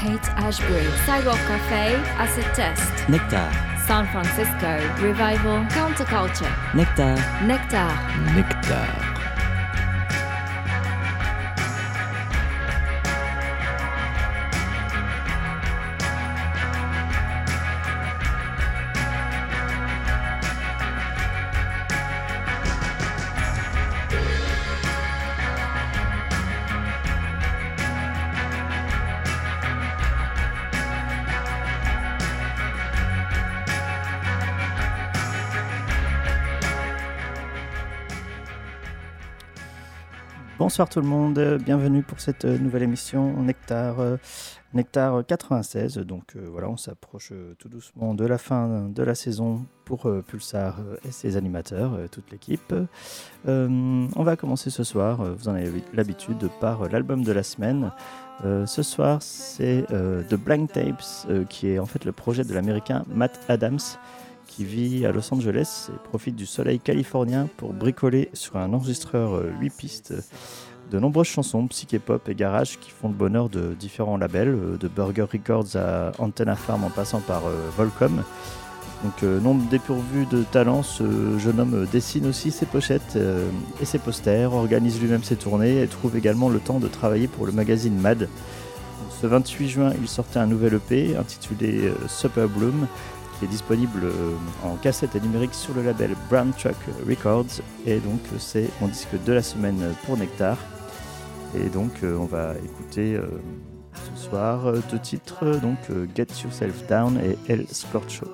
Haight Ashbury, Sidewalk Cafe, Acid Test, Nectar, San Francisco, Revival, Counterculture, Nectar, Nectar. Nectar. Bonsoir tout le monde, bienvenue pour cette euh, nouvelle émission Nectar, euh, Nectar 96. Donc euh, voilà, on s'approche euh, tout doucement de la fin de la saison pour euh, Pulsar euh, et ses animateurs, euh, toute l'équipe. Euh, on va commencer ce soir, euh, vous en avez l'habitude, par euh, l'album de la semaine. Euh, ce soir, c'est euh, The Blank Tapes, euh, qui est en fait le projet de l'américain Matt Adams, qui vit à Los Angeles et profite du soleil californien pour bricoler sur un enregistreur euh, 8 pistes de nombreuses chansons psyché-pop et garage qui font le bonheur de différents labels, euh, de Burger Records à Antenna Farm en passant par euh, Volcom. Donc euh, non dépourvu de talent, ce jeune homme dessine aussi ses pochettes et ses posters, organise lui-même ses tournées et trouve également le temps de travailler pour le magazine Mad. Ce 28 juin, il sortait un nouvel EP intitulé Super Bloom qui est disponible en cassette et numérique sur le label Brown Truck Records et donc c'est mon disque de la semaine pour Nectar. Et donc euh, on va écouter euh, ce soir euh, deux titres, donc Get Yourself Down et El Scorcho.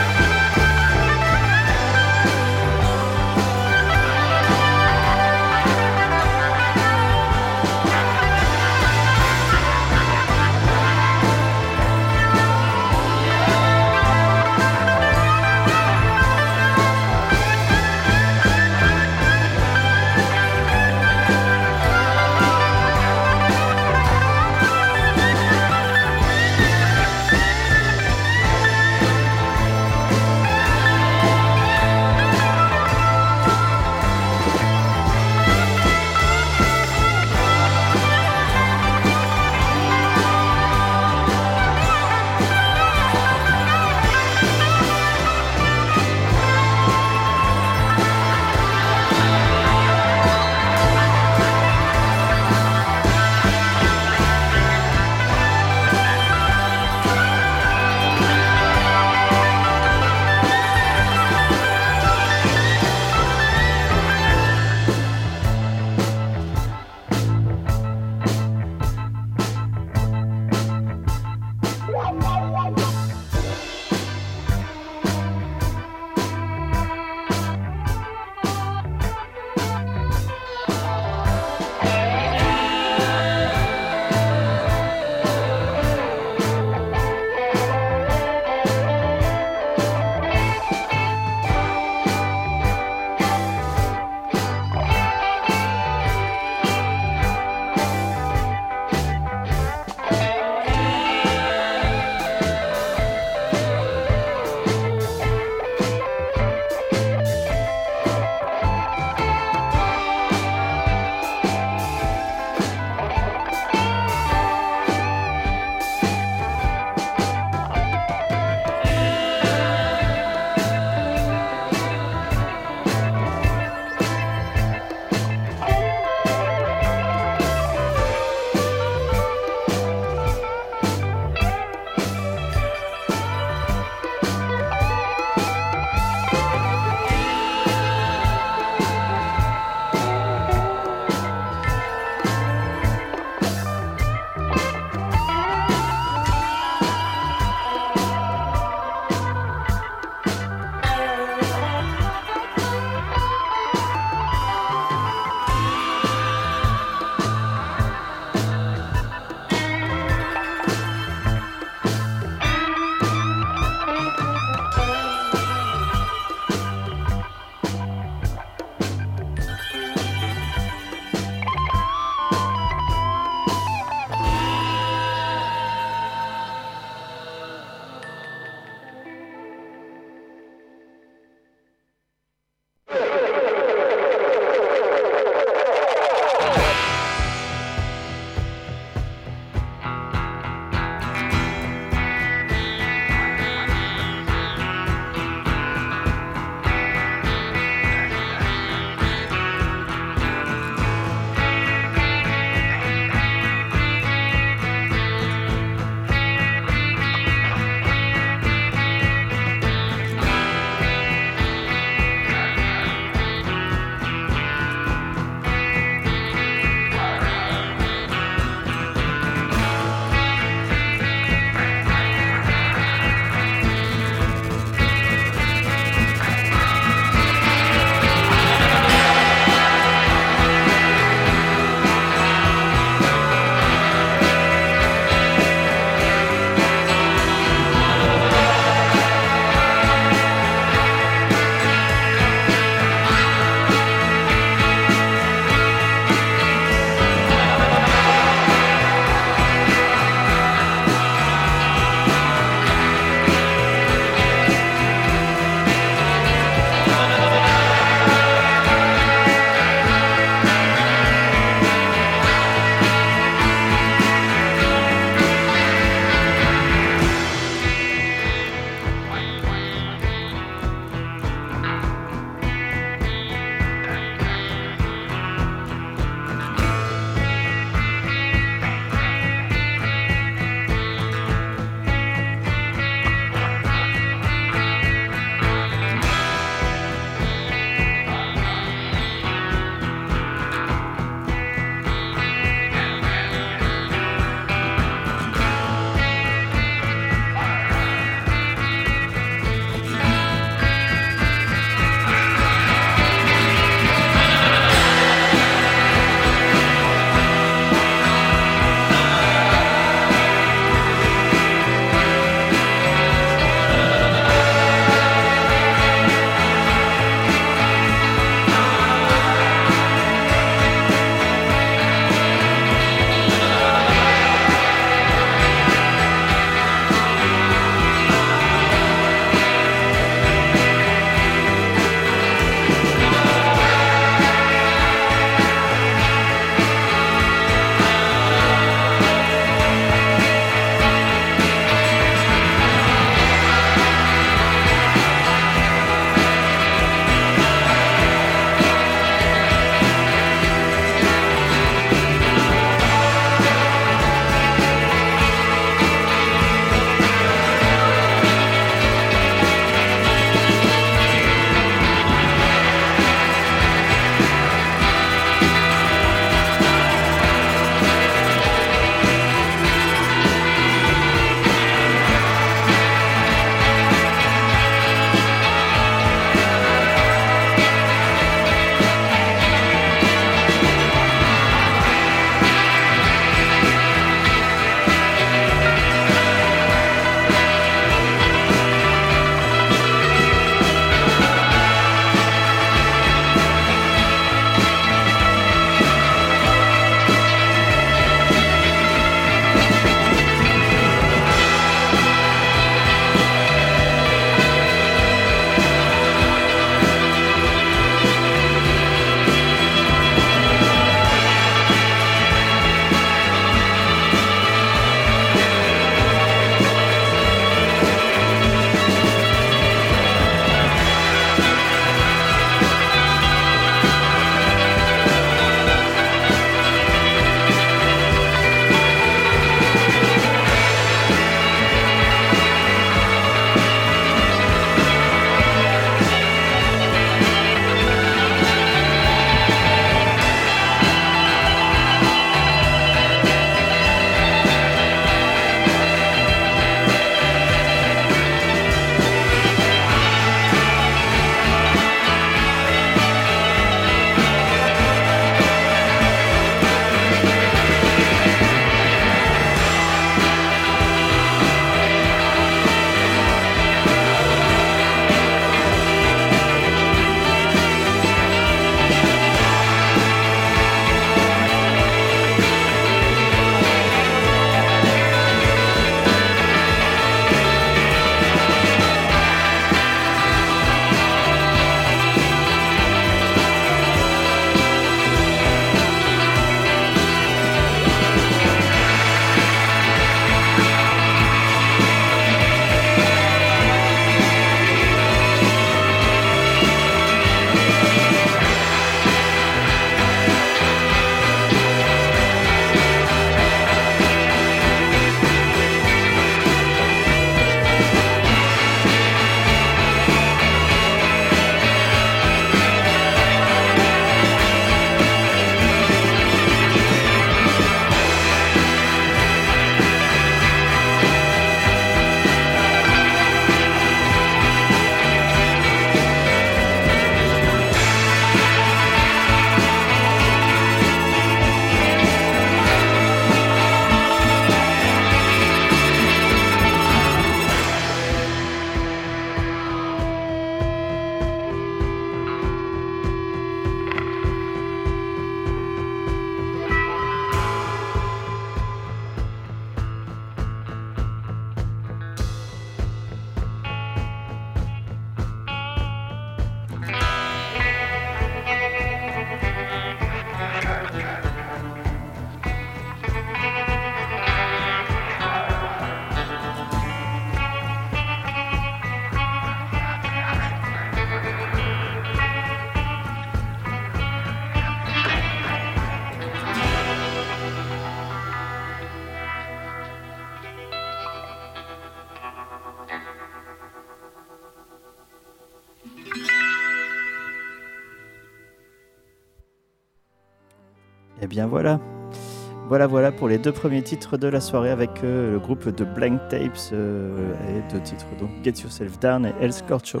Voilà, pour les deux premiers titres de la soirée avec euh, le groupe de Blank Tapes euh, et deux titres, donc Get Yourself Down et El Scorcho.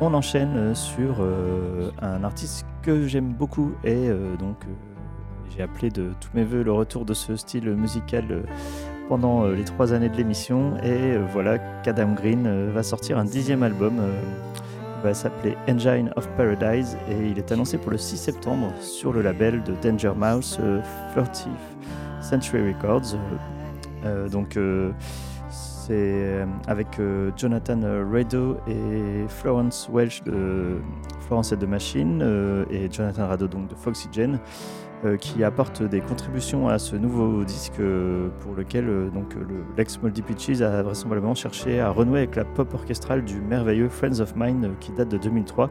On enchaîne euh, sur un artiste que j'aime beaucoup et donc j'ai appelé de tous mes voeux le retour de ce style musical pendant les trois années de l'émission. Et voilà qu'Adam Green va sortir un dixième album va s'appeler Engine of Paradise. Et il est annoncé pour le 6 septembre sur le label de Danger Mouse 30th Century Records. Euh, donc euh, c'est euh, avec Jonathan Rado et Florence Welch de Florence et de Machine et Jonathan Rado donc de Foxygen. qui apporte des contributions à ce nouveau disque pour lequel donc l'ex Moldy Peaches a vraisemblablement cherché à renouer avec la pop orchestrale du merveilleux Friends of Mine qui date de 2003,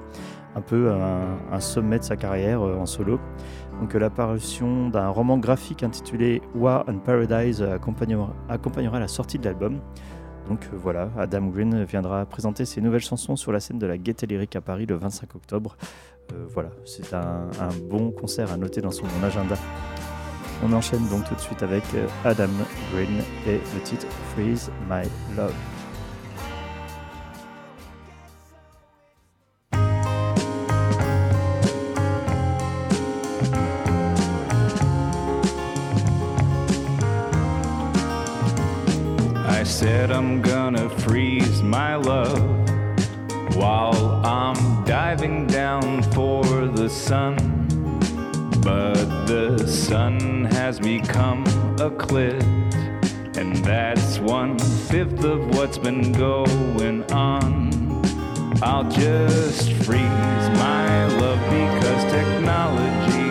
un peu un sommet de sa carrière en solo. Donc l'apparition d'un roman graphique intitulé War and Paradise accompagnera, la sortie de l'album. Donc euh, voilà, Adam Green viendra présenter ses nouvelles chansons sur la scène de la Gaieté Lyrique à Paris le 25 octobre. Euh, voilà, c'est un, bon concert à noter dans son agenda. On enchaîne donc tout de suite avec euh, Adam Green et le titre Freeze My Love. Said I'm gonna freeze my love while I'm diving down for the sun. But the sun has become a cliff, and that's one fifth of what's been going on. I'll just freeze my love because technology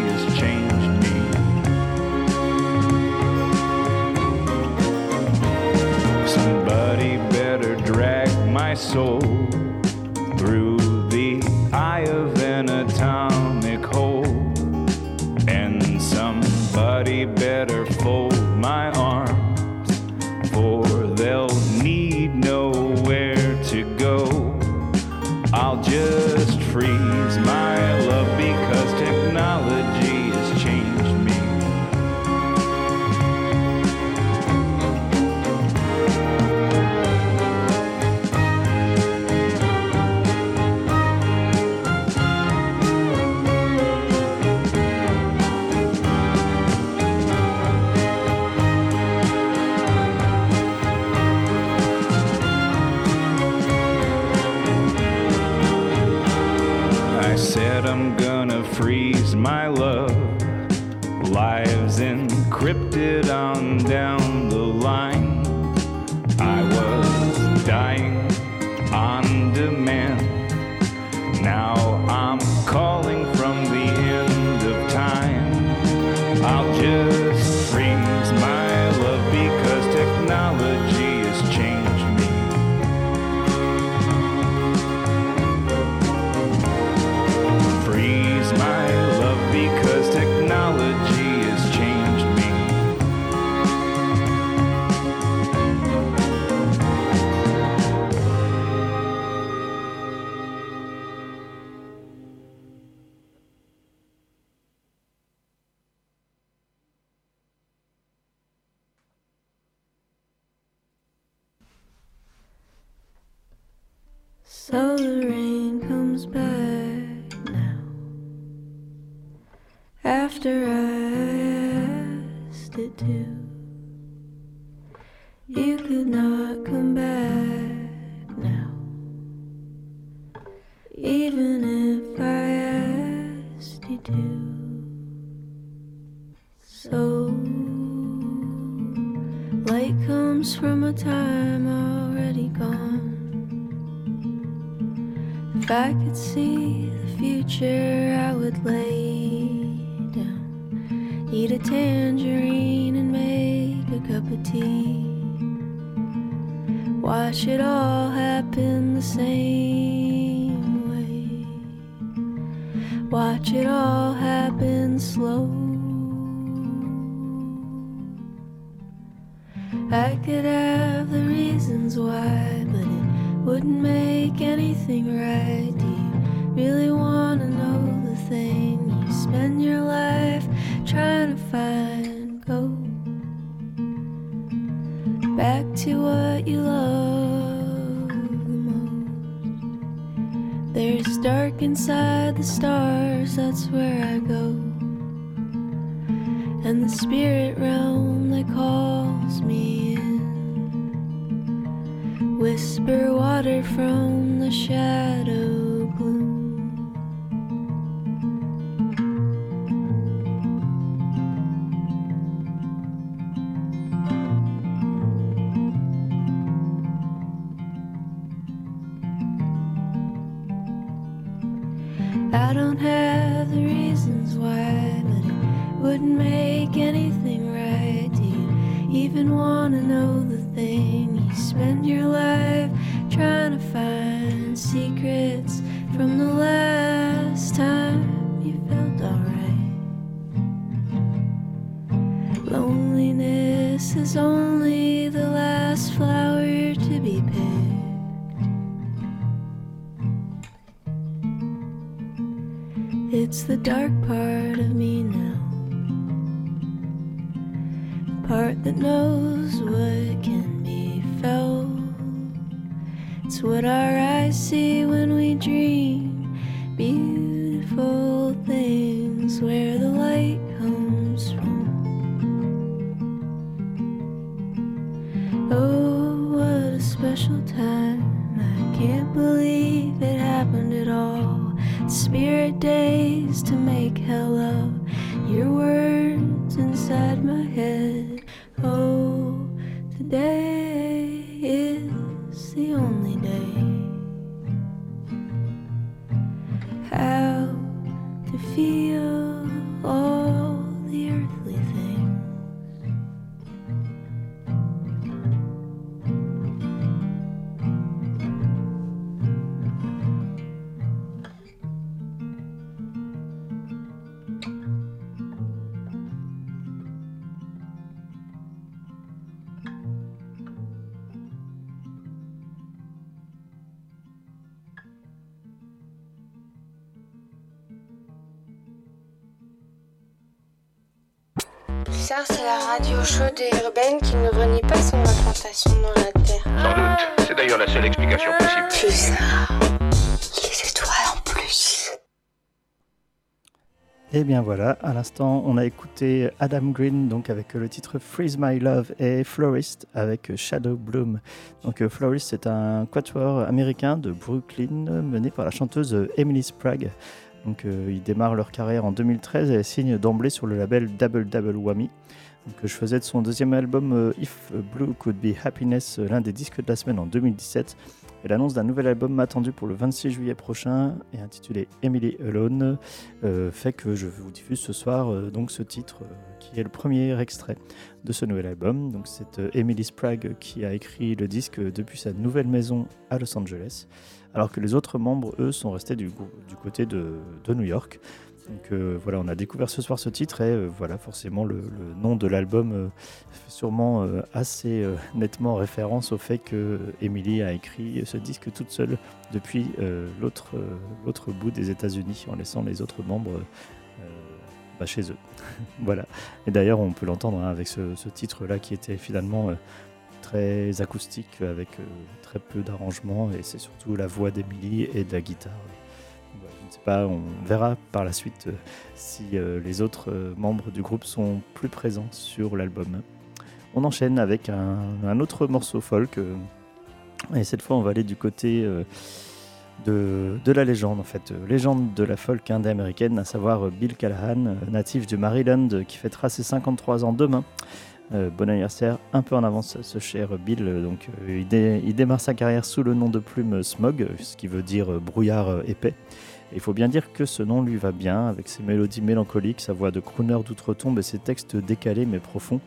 my soul through the eye of an atomic hole. And somebody better fold my arms, comes from a time already gone. If I could see the future, I would lay down, Eat a tangerine and make a cup of tea. Watch it all happen the same way. Watch it all happen slow. I could have the reasons why, but it wouldn't make anything right. Do you really wanna know the thing you spend your life? trying to find Go Back to what you love the most. There's dark inside the stars, that's where Loneliness is only the last flower to be picked. It's the dark part of me now. The part that knows what can be felt. It's what our eyes see chaude et urbaine qui ne renie pas son implantation dans la Terre. Sans doute. C'est d'ailleurs la seule explication possible. Pulsar, les étoiles en plus. Et Eh bien voilà, à l'instant, on a écouté Adam Green donc avec le titre Freeze My Love et Florist avec Shadow Bloom. Donc euh, Florist, c'est un quatuor américain de Brooklyn mené par la chanteuse Emily Sprague. Donc euh, ils démarrent leur carrière en 2013 et signent d'emblée sur le label Double Double Whammy. Euh, je faisais de son deuxième album euh, If Blue Could Be Happiness euh, l'un des disques de la semaine en 2017. Et l'annonce d'un nouvel album attendu pour le 26 juillet prochain et intitulé Emily Alone euh, fait que je vous diffuse ce soir donc ce titre qui est le premier extrait de ce nouvel album. Donc c'est Emily Sprague qui a écrit le disque depuis sa nouvelle maison à Los Angeles, alors que les autres membres eux sont restés du, côté de New York. Donc euh, voilà, on a découvert ce soir ce titre et euh, voilà forcément le, nom de l'album euh, fait sûrement assez nettement référence au fait que Emily a écrit ce disque toute seule depuis l'autre bout des États-Unis en laissant les autres membres bah, chez eux. voilà. Et d'ailleurs, on peut l'entendre hein, avec ce, ce titre-là qui était finalement très acoustique avec très peu d'arrangements et c'est surtout la voix d'Emily et de la guitare. On verra par la suite euh, si euh, les autres euh, membres du groupe sont plus présents sur l'album. On enchaîne avec un, autre morceau folk. et cette fois, on va aller du côté de, la légende, en fait. Légende de la folk indé américaine, à savoir Bill Callahan, natif du Maryland, qui fêtera ses 53 ans demain. Bon anniversaire, un peu en avance, ce cher Bill. Donc, il, dé- il démarre sa carrière sous le nom de plume Smog, ce qui veut dire brouillard épais. Il faut bien dire que ce nom lui va bien, avec ses mélodies mélancoliques, sa voix de crooner d'outre-tombe et ses textes décalés mais profonds.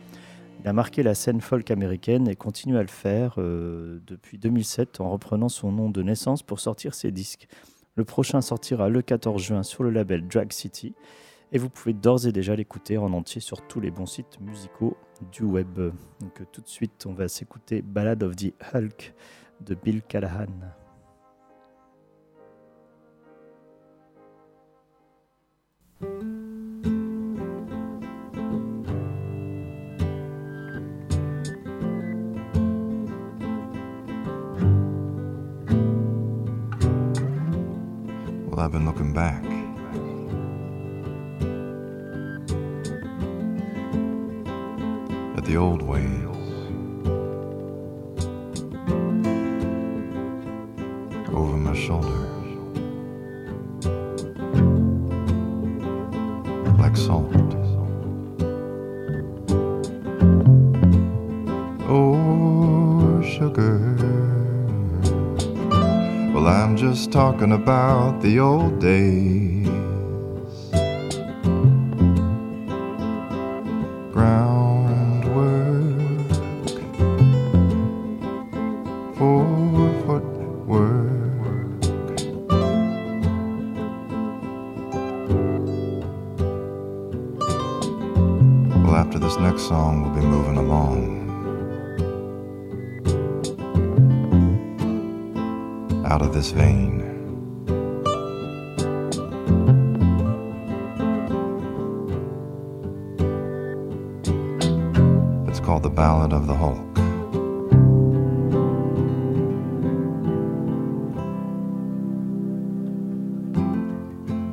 Il a marqué la scène folk américaine et continue à le faire euh, depuis 2007 en reprenant son nom de naissance pour sortir ses disques. Le prochain sortira le 14 juin sur le label Drag City et vous pouvez d'ores et déjà l'écouter en entier sur tous les bons sites musicaux du web. Donc tout de suite, on va s'écouter Ballad of the Hulk de Bill Callahan. Looking back. At the old ways. Talking about the old days.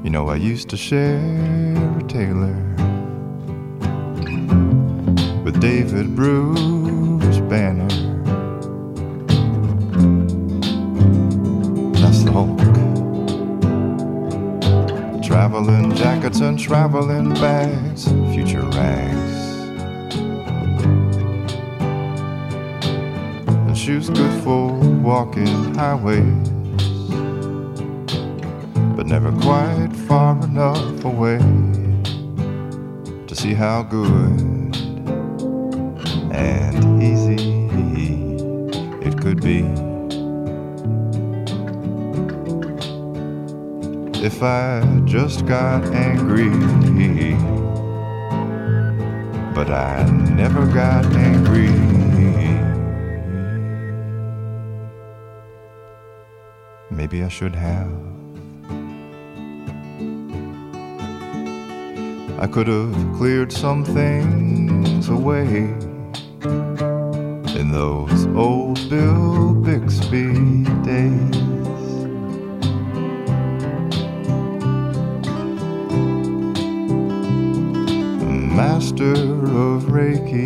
You know, I used to share a tailor with David Bruce Banner. That's the Hulk. Traveling jackets and traveling bags, future rags. And shoes good for walking highways, but never quite far enough away to see how good and easy it could be. If I just got angry, but I never got angry. Maybe I should have. I could have cleared some things away in those old Bill Bixby days. Master of Reiki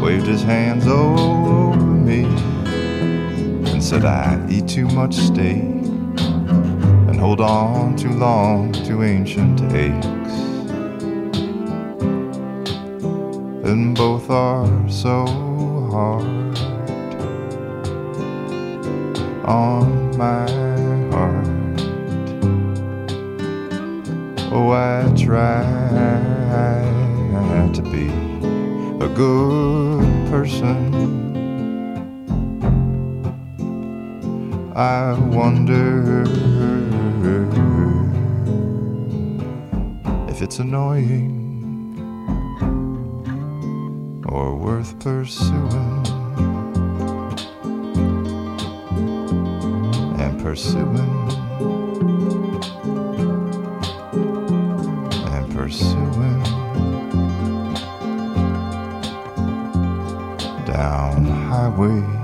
waved his hands over me and said, I eat too much steak hold on too long to ancient aches. And both are so hard on my heart. Oh, I try to be a good person. I wonder if it's annoying or worth pursuing and pursuing and pursuing down highway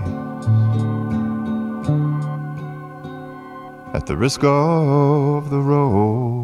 at the risk of the road.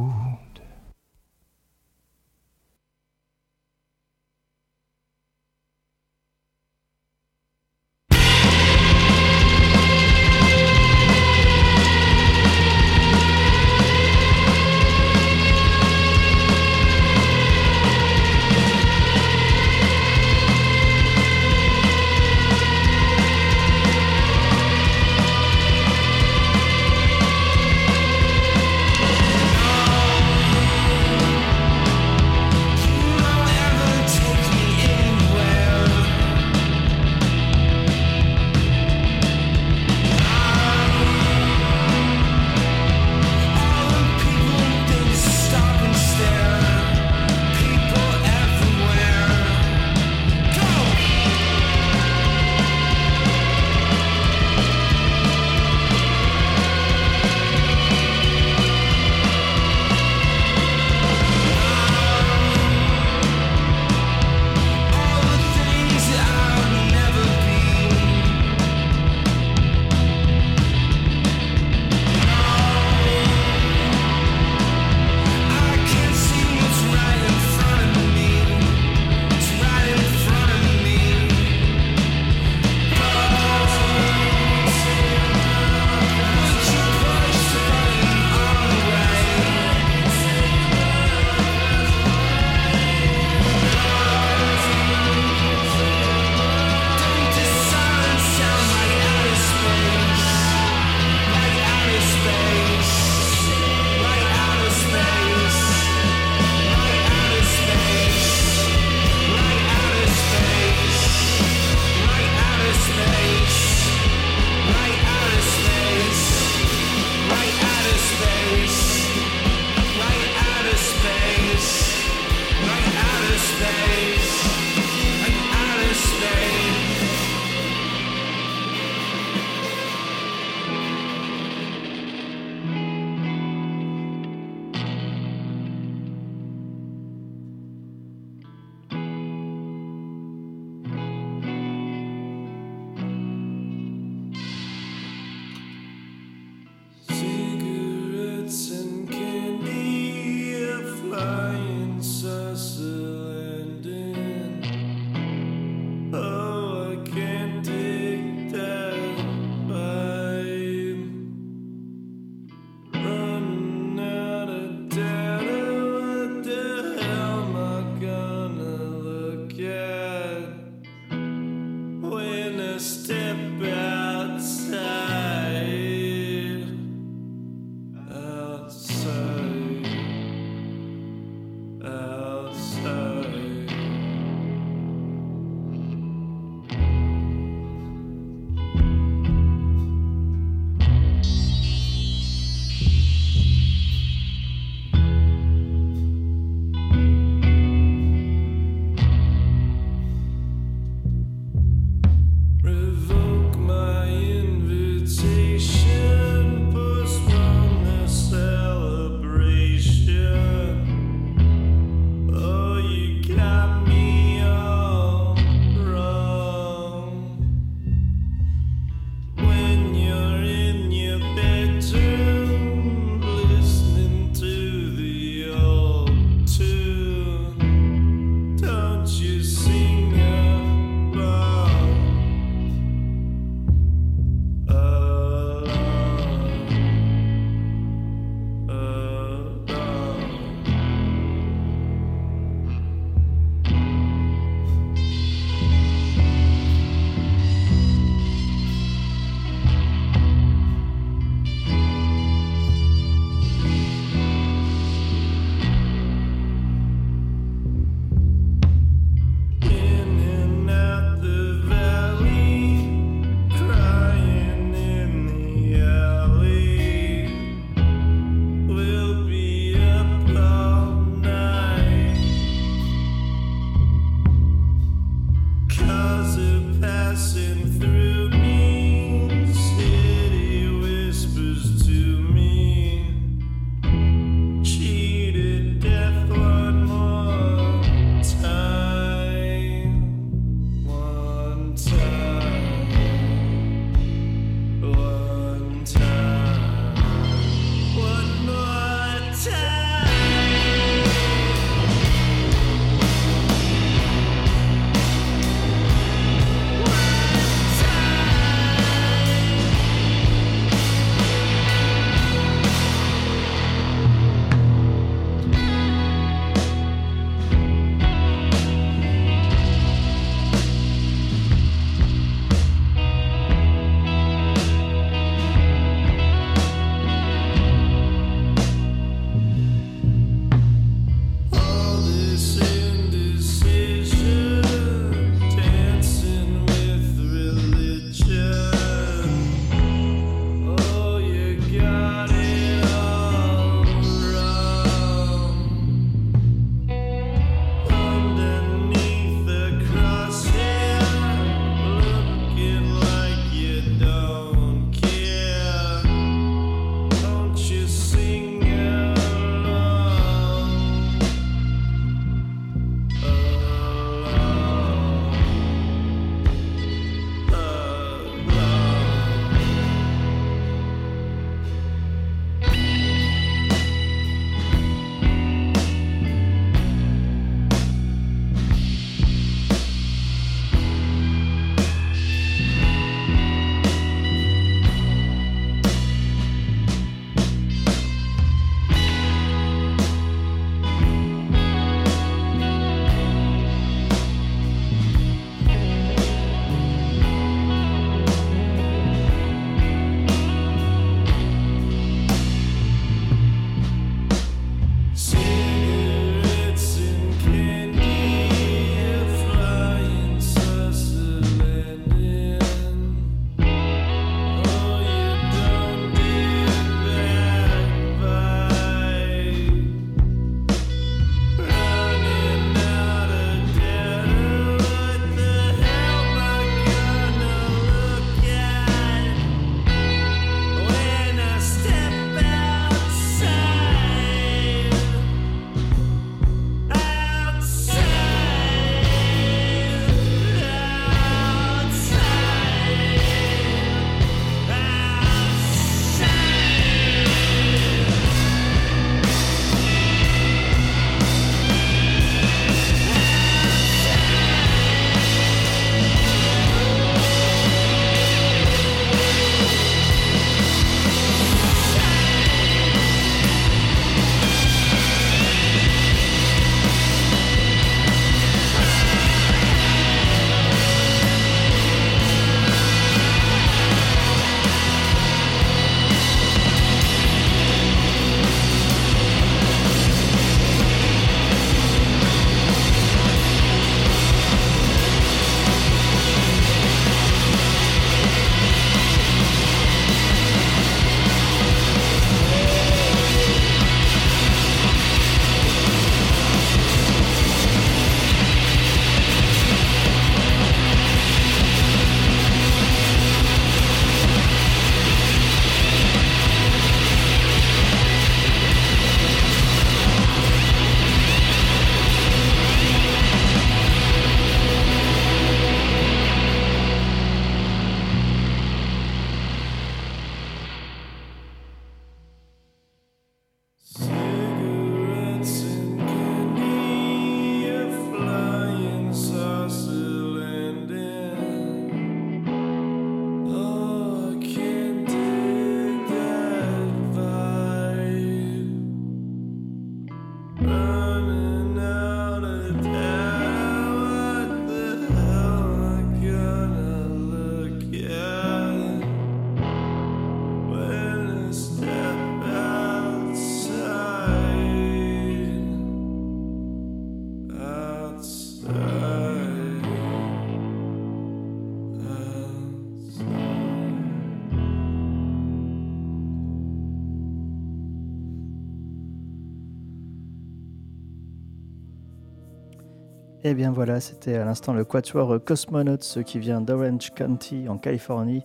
Et eh bien voilà, c'était à l'instant le quatuor Cosmonauts qui vient d'Orange County en Californie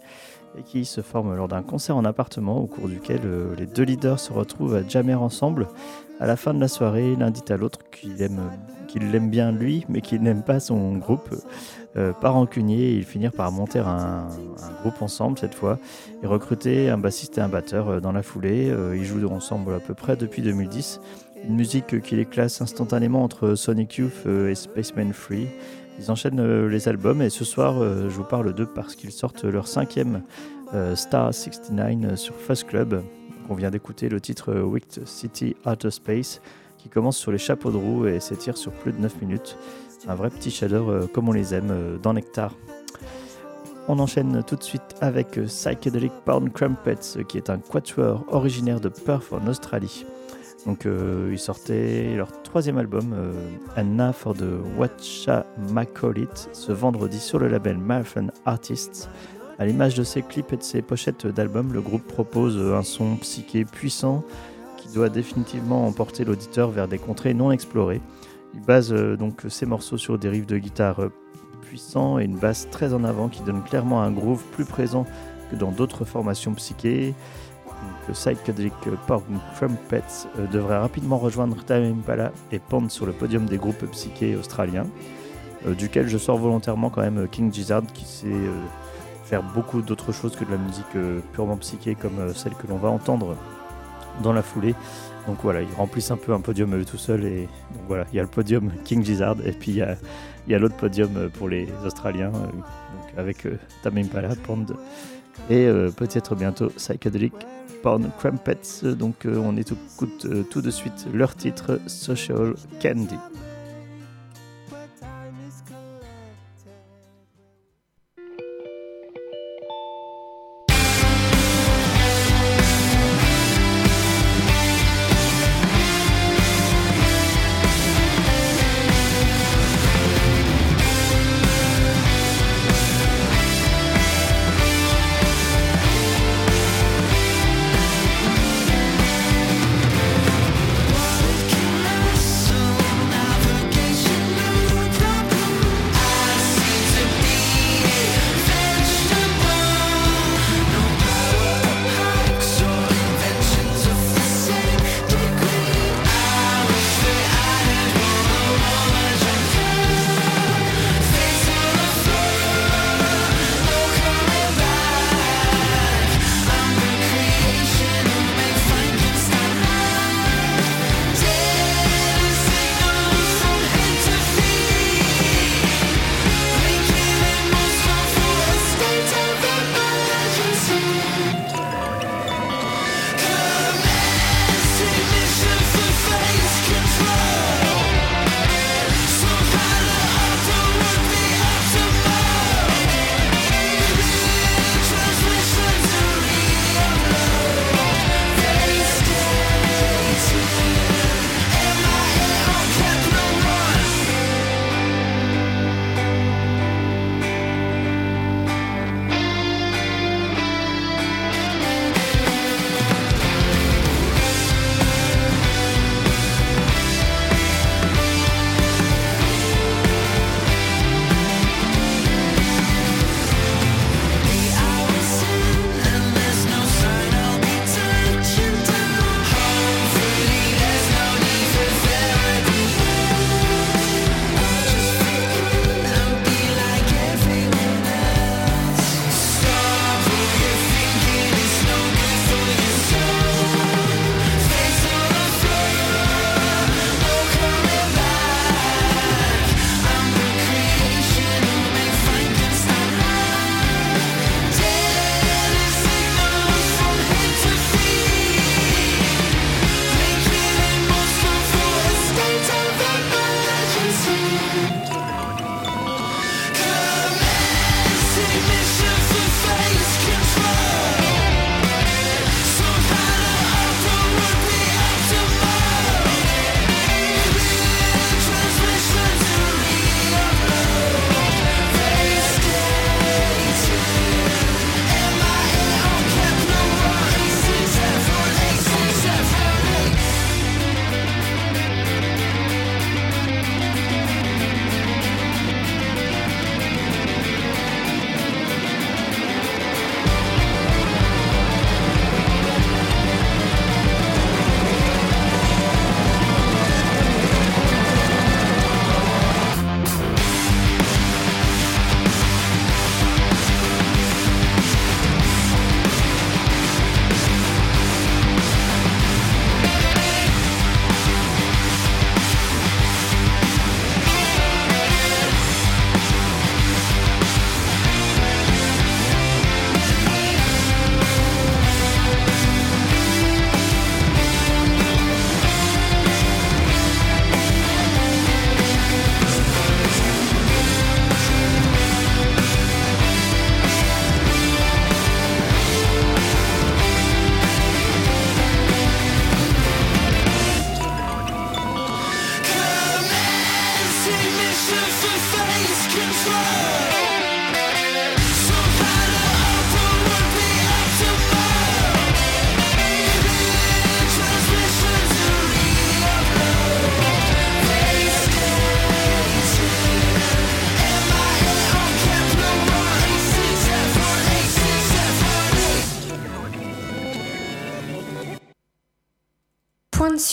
et qui se forme lors d'un concert en appartement au cours duquel euh, les deux leaders se retrouvent à jammer ensemble. À la fin de la soirée, l'un dit à l'autre qu'il aime, bien lui, mais qu'il n'aime pas son groupe. Euh, par rancunier, ils finirent par monter un, groupe ensemble cette fois et recruter un bassiste et un batteur euh, dans la foulée. ils jouent ensemble à peu près depuis 2010 une musique qui les classe instantanément entre Sonic Youth euh, et Spaceman Free. Ils enchaînent euh, les albums et ce soir, euh, je vous parle d'eux parce qu'ils sortent leur cinquième Star 69 sur Fuzz Club. On vient d'écouter le titre Wicked City Outer Space qui commence sur les chapeaux de roue et s'étire sur plus de 9 minutes. Un vrai petit shader comme on les aime dans Nectar. On enchaîne tout de suite avec Psychedelic Pound Crumpets, qui est un quatuor originaire de Perth en Australie. Donc euh, ils sortaient leur troisième album, euh, Anna for the Watcha It, ce vendredi sur le label Marathon Artists. À l'image de ses clips et de ses pochettes d'albums, le groupe propose un son psyché puissant qui doit définitivement emporter l'auditeur vers des contrées non explorées. Il base euh, donc ses morceaux sur des riffs de guitare puissants et une basse très en avant qui donne clairement un groove plus présent que dans d'autres formations psyché le Psychedelic Pork Trumpets euh, devrait rapidement rejoindre Time Impala et pendre sur le podium des groupes psyché australiens, euh, duquel je sors volontairement quand même King Gizzard qui sait euh, faire beaucoup d'autres choses que de la musique purement psyché comme celle que l'on va entendre dans la foulée. Donc voilà, ils remplissent un peu un podium eux tout seuls et voilà, il y a le podium King Gizzard et puis il y a, l'autre podium pour les Australiens donc avec Time Impala, Pond et peut-être bientôt Psychedelic Porn Crumpets. Donc euh, on écoute euh, tout de suite leur titre Social Candy.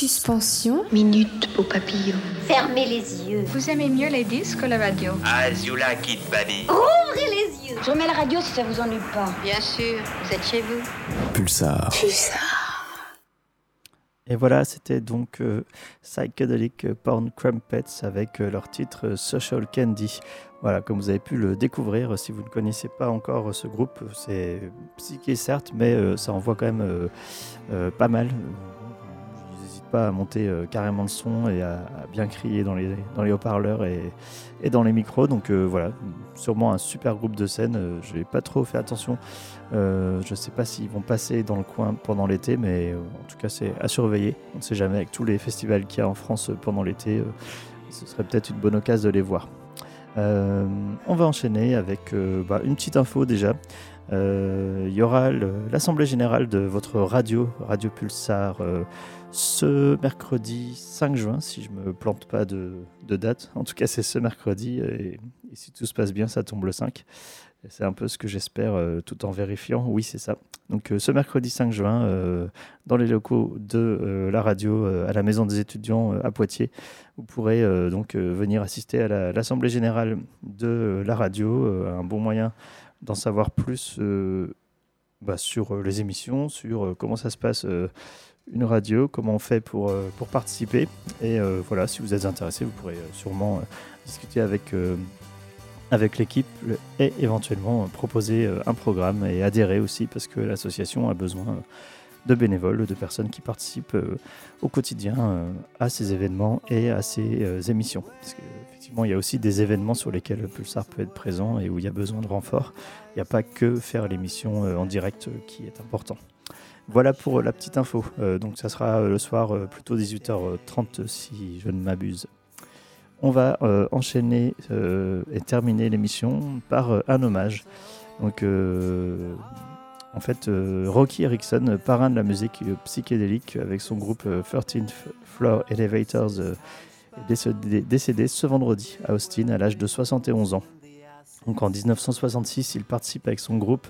Suspension. Minute, beau papillon. Fermez les yeux. Vous aimez mieux les disques que la radio? Azula Kid Baby. Ouvrez les yeux. Je remets la radio si ça vous ennuie pas. Bien sûr, vous êtes chez vous. Pulsar. Pulsar. Et voilà, c'était donc euh, Psychedelic Porn Crumpets avec euh, leur titre euh, Social Candy. Voilà, comme vous avez pu le découvrir, si vous ne connaissez pas encore ce groupe, c'est psyché certes, mais euh, ça envoie quand même euh, euh, pas mal. À monter euh, carrément le son et à, bien crier dans les, dans les haut-parleurs et, dans les micros. Donc euh, voilà, sûrement un super groupe de scène. Euh, je n'ai pas trop fait attention. Je ne sais pas s'ils vont passer dans le coin pendant l'été, mais en tout cas c'est à surveiller. On ne sait jamais avec tous les festivals qu'il y a en France pendant l'été. ce serait peut-être une bonne occasion de les voir. On va enchaîner avec bah, une petite info déjà. Il y aura l'Assemblée générale de votre radio, Radio Pulsar, ce mercredi 5 juin, si je me plante pas de, date. En tout cas, c'est ce mercredi, et, si tout se passe bien, ça tombe le 5. Et C'est un peu ce que j'espère, euh, tout en vérifiant. Oui, c'est ça. Donc, euh, ce mercredi 5 juin, euh, dans les locaux de la radio, à la Maison des étudiants à Poitiers, vous pourrez donc venir assister à la- l'Assemblée générale de la radio. un bon moyen d'en savoir plus bah, sur les émissions, sur comment ça se passe une radio, comment on fait pour, euh, participer. Et euh, voilà, si vous êtes intéressé, vous pourrez euh, sûrement discuter avec, avec l'équipe et éventuellement proposer un programme et adhérer aussi parce que l'association a besoin de bénévoles, de personnes qui participent au quotidien à ces événements et à ces émissions. Parce qu'effectivement, il y a aussi des événements sur lesquels Pulsar peut être présent et où il y a besoin de renfort. Il n'y a pas que faire l'émission en direct qui est important. Voilà pour euh, la petite info. Euh, donc ça sera euh, le soir plutôt 18h30 si je ne m'abuse. On va enchaîner et terminer l'émission par un hommage. Donc en fait, Rocky Erickson, parrain de la musique psychédélique avec son groupe euh, 13th Floor Elevators, décédé, décédé ce vendredi à Austin à l'âge de 71 ans. Donc en 1966, il participe avec son groupe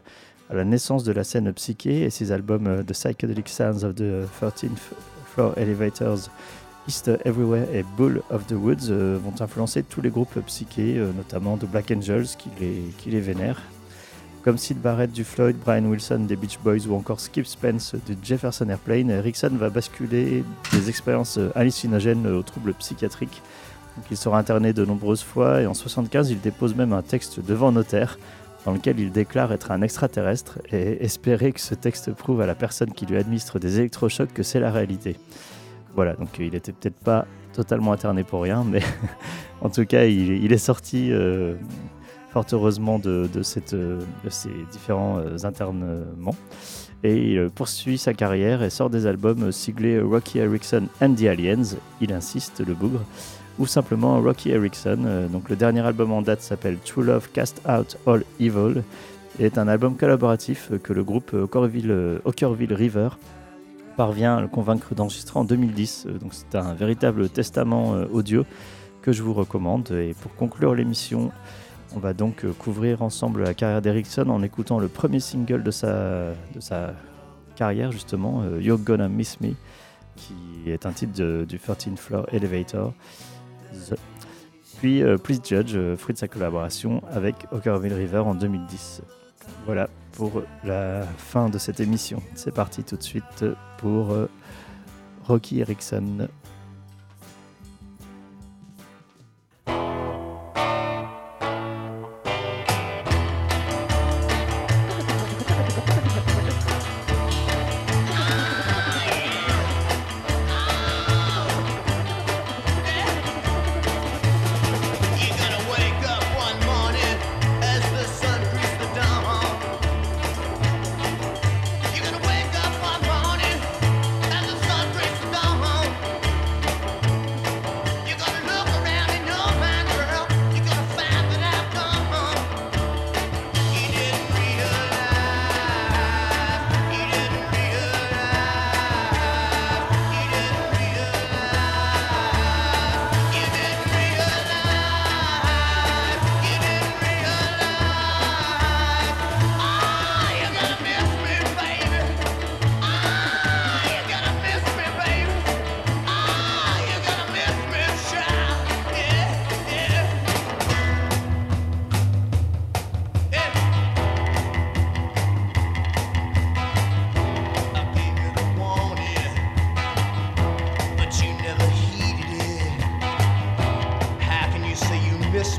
la naissance de la scène psyché et ses albums euh, The Psychedelic Sounds of the 13th Floor Elevators, Easter Everywhere et Bull of the Woods euh, vont influencer tous les groupes psychés, euh, notamment The Black Angels qui les, vénèrent. Comme Sid Barrett du Floyd, Brian Wilson des Beach Boys ou encore Skip Spence de Jefferson Airplane, Rickson va basculer des expériences hallucinogènes aux troubles psychiatriques. Donc, il sera interné de nombreuses fois et en 75 il dépose même un texte devant notaire dans lequel il déclare être un extraterrestre et espérer que ce texte prouve à la personne qui lui administre des électrochocs que c'est la réalité. Voilà, donc euh, il était peut-être pas totalement interné pour rien, mais en tout cas il, est sorti euh, fort heureusement de, euh, ces différents internements. Et il poursuit sa carrière et sort des albums siglés Rocky Erickson and the Aliens, il insiste, le bougre, ou simplement Rocky Erickson. Euh, donc le dernier album en date s'appelle True Love Cast Out All Evil et est un album collaboratif euh, que le groupe euh, River parvient à le convaincre d'enregistrer en 2010. Euh, Donc c'est un véritable testament audio que je vous recommande. Et pour conclure l'émission, on va donc couvrir ensemble la carrière d'Erickson en écoutant le premier single de sa, de sa carrière justement, You're Gonna Miss Me, qui est un titre du 13th Floor Elevator. The- Puis euh, Please Judge, euh, fruit de sa collaboration avec Ockerville River en 2010. Voilà pour la fin de cette émission. C'est parti tout de suite pour euh, Rocky Erickson.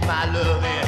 My loving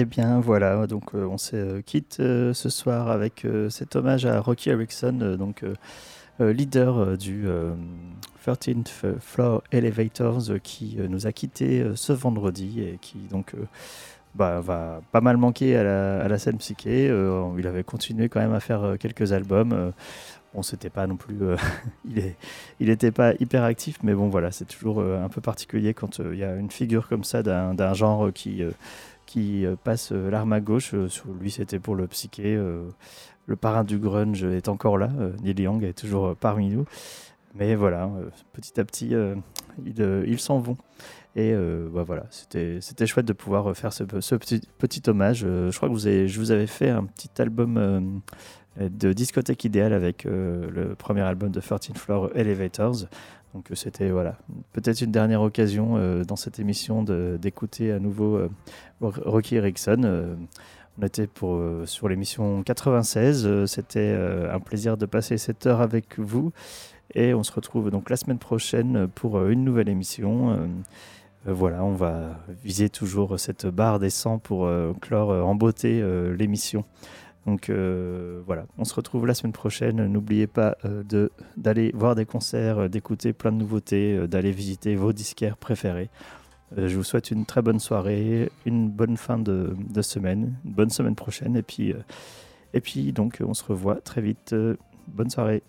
Eh bien voilà, donc euh, on se euh, quitte euh, ce soir avec cet hommage à Rocky Erickson, donc leader du euh, 13th Floor Elevators, qui nous a quitté euh, ce vendredi et qui donc bah, va pas mal manquer à la, scène psyché. Il avait continué quand même à faire quelques albums. Bon, c'était pas non plus. il est, était pas hyper actif, mais bon, voilà, c'est toujours un peu particulier quand il y a une figure comme ça d'un genre qui, qui euh, passe euh, l'arme à gauche. Euh, sur lui, c'était pour le psyché. le parrain du grunge est encore là. Neil Young est toujours parmi nous. Mais voilà, petit à petit, ils, ils s'en vont. Et bah voilà, c'était chouette de pouvoir faire ce, petit, hommage. Je crois que vous avez, je vous avais fait un petit album de discothèque idéale avec le premier album de 13 Floor Elevators. Donc euh, c'était voilà, peut-être une dernière occasion euh, dans cette émission d'écouter à nouveau euh, Rocky Erickson. On était pour, sur l'émission 96. Euh, c'était un plaisir de passer cette heure avec vous. Et on se retrouve donc la semaine prochaine pour une nouvelle émission. Voilà, on va viser toujours cette barre des 100 pour clore en beauté l'émission. Donc euh, voilà, on se retrouve la semaine prochaine. N'oubliez pas euh, de- d'aller voir des concerts, euh, d'écouter plein de nouveautés, d'aller visiter vos disquaires préférés. Je vous souhaite une très bonne soirée, une bonne fin de, semaine, une bonne semaine prochaine. Et puis, et puis donc, on se revoit très vite. Bonne soirée.